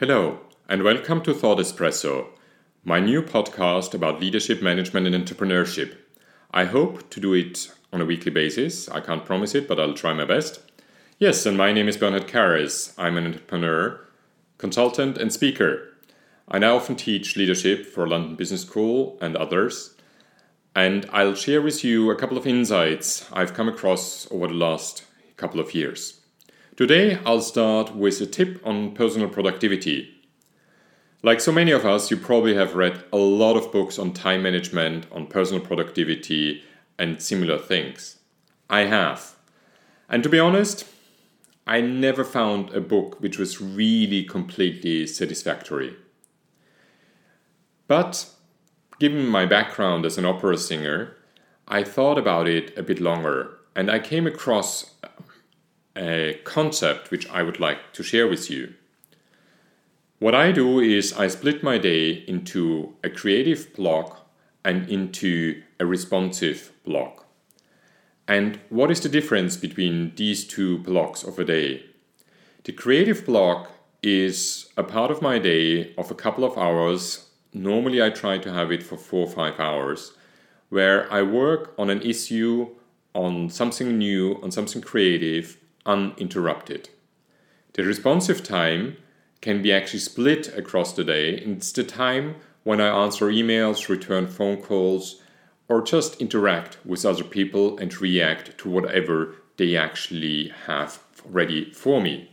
Hello, and welcome to Thought Espresso, my new podcast about leadership, management, and entrepreneurship. I hope to do it on a weekly basis. I can't promise it, but I'll try my best. Yes, and my name is Bernhard Kerres. I'm an entrepreneur, consultant, and speaker. I now often teach leadership for London Business School and others. And I'll share with you a couple of insights I've come across over the last couple of years. Today, I'll start with a tip on personal productivity. Like so many of us, you probably have read a lot of books on time management, on personal productivity, and similar things. I have. And to be honest, I never found a book which was really completely satisfactory. But given my background as an opera singer, I thought about it a bit longer and I came across a concept which I would like to share with you. What I do is I split my day into a creative block and into a responsive block. And what is the difference between these two blocks of a day? The creative block is a part of my day of a couple of hours. Normally, I try to have it for four or five hours, where I work on an issue, on something new, on something creative, uninterrupted. The responsive time can be actually split across the day. It's the time when I answer emails, return phone calls, or just interact with other people and react to whatever they actually have ready for me.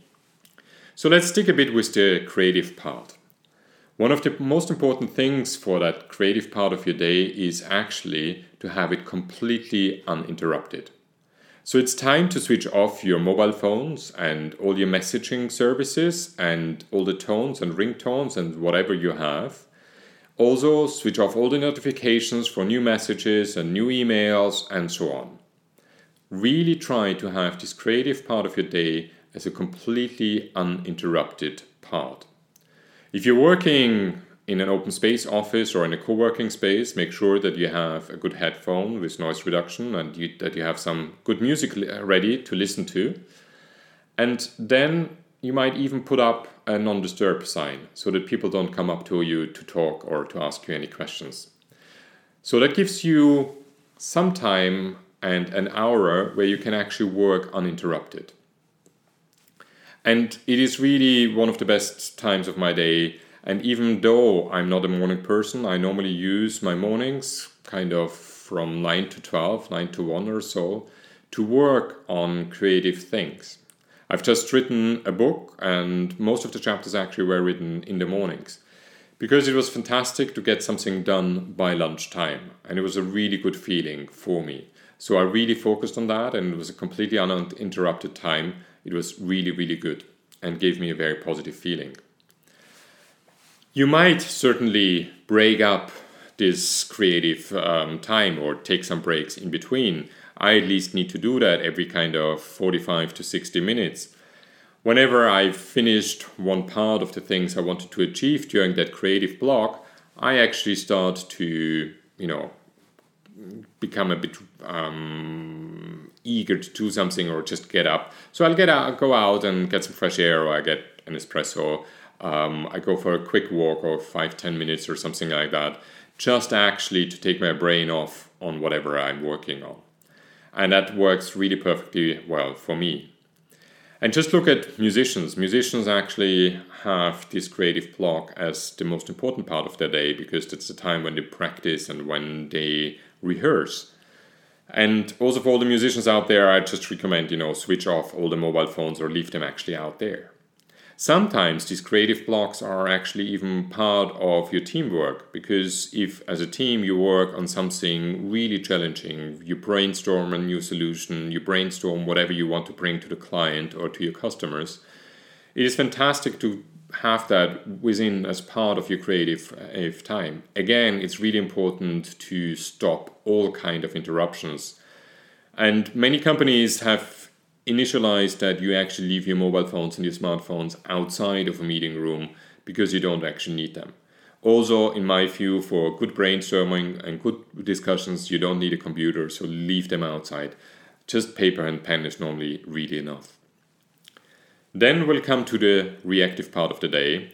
So let's stick a bit with the creative part. One of the most important things for that creative part of your day is actually to have it completely uninterrupted. So it's time to switch off your mobile phones and all your messaging services and all the tones and ringtones and whatever you have. Also, switch off all the notifications for new messages and new emails and so on. Really try to have this creative part of your day as a completely uninterrupted part. If you're working in an open space office or in a co-working space make sure that you have a good headphone with noise reduction and you, that you have some good music uh, ready to listen to. And then you might even put up a non-disturb sign so that people don't come up to you to talk or to ask you any questions. So that gives you some time and an hour where you can actually work uninterrupted. And it is really one of the best times of my day and even though I'm not a morning person, I normally use my mornings kind of from 9 to 12, 9 to 1 or so, to work on creative things. I've just written a book, and most of the chapters actually were written in the mornings because it was fantastic to get something done by lunchtime, and it was a really good feeling for me. So I really focused on that, and it was a completely uninterrupted time. It was really, really good and gave me a very positive feeling. You might certainly break up this creative um, time or take some breaks in between. I at least need to do that every kind of 45 to 60 minutes. Whenever I've finished one part of the things I wanted to achieve during that creative block, I actually start to, you know, become a bit um, eager to do something or just get up. So I'll get out, go out and get some fresh air, or I get an espresso um, I go for a quick walk of five, ten minutes or something like that, just actually to take my brain off on whatever I'm working on. And that works really perfectly well for me. And just look at musicians. Musicians actually have this creative block as the most important part of their day because it's the time when they practice and when they rehearse. And also for all the musicians out there, I just recommend, you know, switch off all the mobile phones or leave them actually out there. Sometimes these creative blocks are actually even part of your teamwork because if, as a team, you work on something really challenging, you brainstorm a new solution, you brainstorm whatever you want to bring to the client or to your customers, it is fantastic to have that within as part of your creative uh, time. Again, it's really important to stop all kind of interruptions. And many companies have initialize that you actually leave your mobile phones and your smartphones outside of a meeting room because you don't actually need them. Also, in my view, for good brainstorming and good discussions, you don't need a computer, so leave them outside. Just paper and pen is normally really enough. Then we'll come to the reactive part of the day,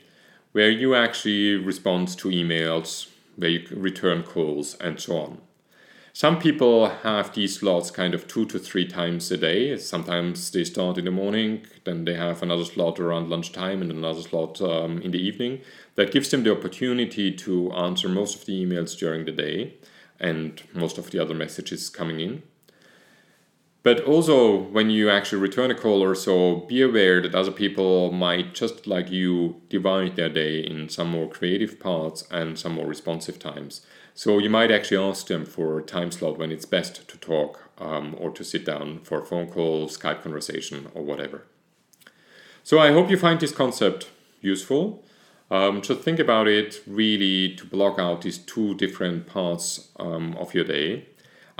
where you actually respond to emails, where you return calls, and so on. Some people have these slots kind of two to three times a day. Sometimes they start in the morning, then they have another slot around lunchtime, and another slot um, in the evening. That gives them the opportunity to answer most of the emails during the day and most of the other messages coming in. But also, when you actually return a call or so, be aware that other people might, just like you, divide their day in some more creative parts and some more responsive times. So you might actually ask them for a time slot when it's best to talk um, or to sit down for a phone call, Skype conversation, or whatever. So I hope you find this concept useful. Um, just think about it really to block out these two different parts um, of your day.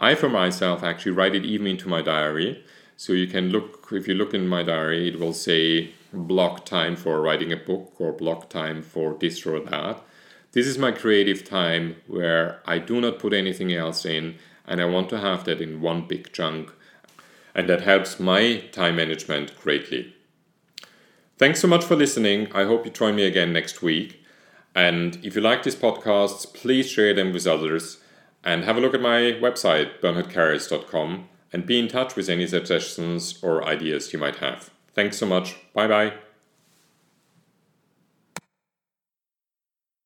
I, for myself, actually write it even into my diary. So you can look, if you look in my diary, it will say block time for writing a book or block time for this or that. This is my creative time where I do not put anything else in, and I want to have that in one big chunk. And that helps my time management greatly. Thanks so much for listening. I hope you join me again next week. And if you like these podcasts, please share them with others. And have a look at my website, bernhardkerres.com, and be in touch with any suggestions or ideas you might have. Thanks so much. Bye bye.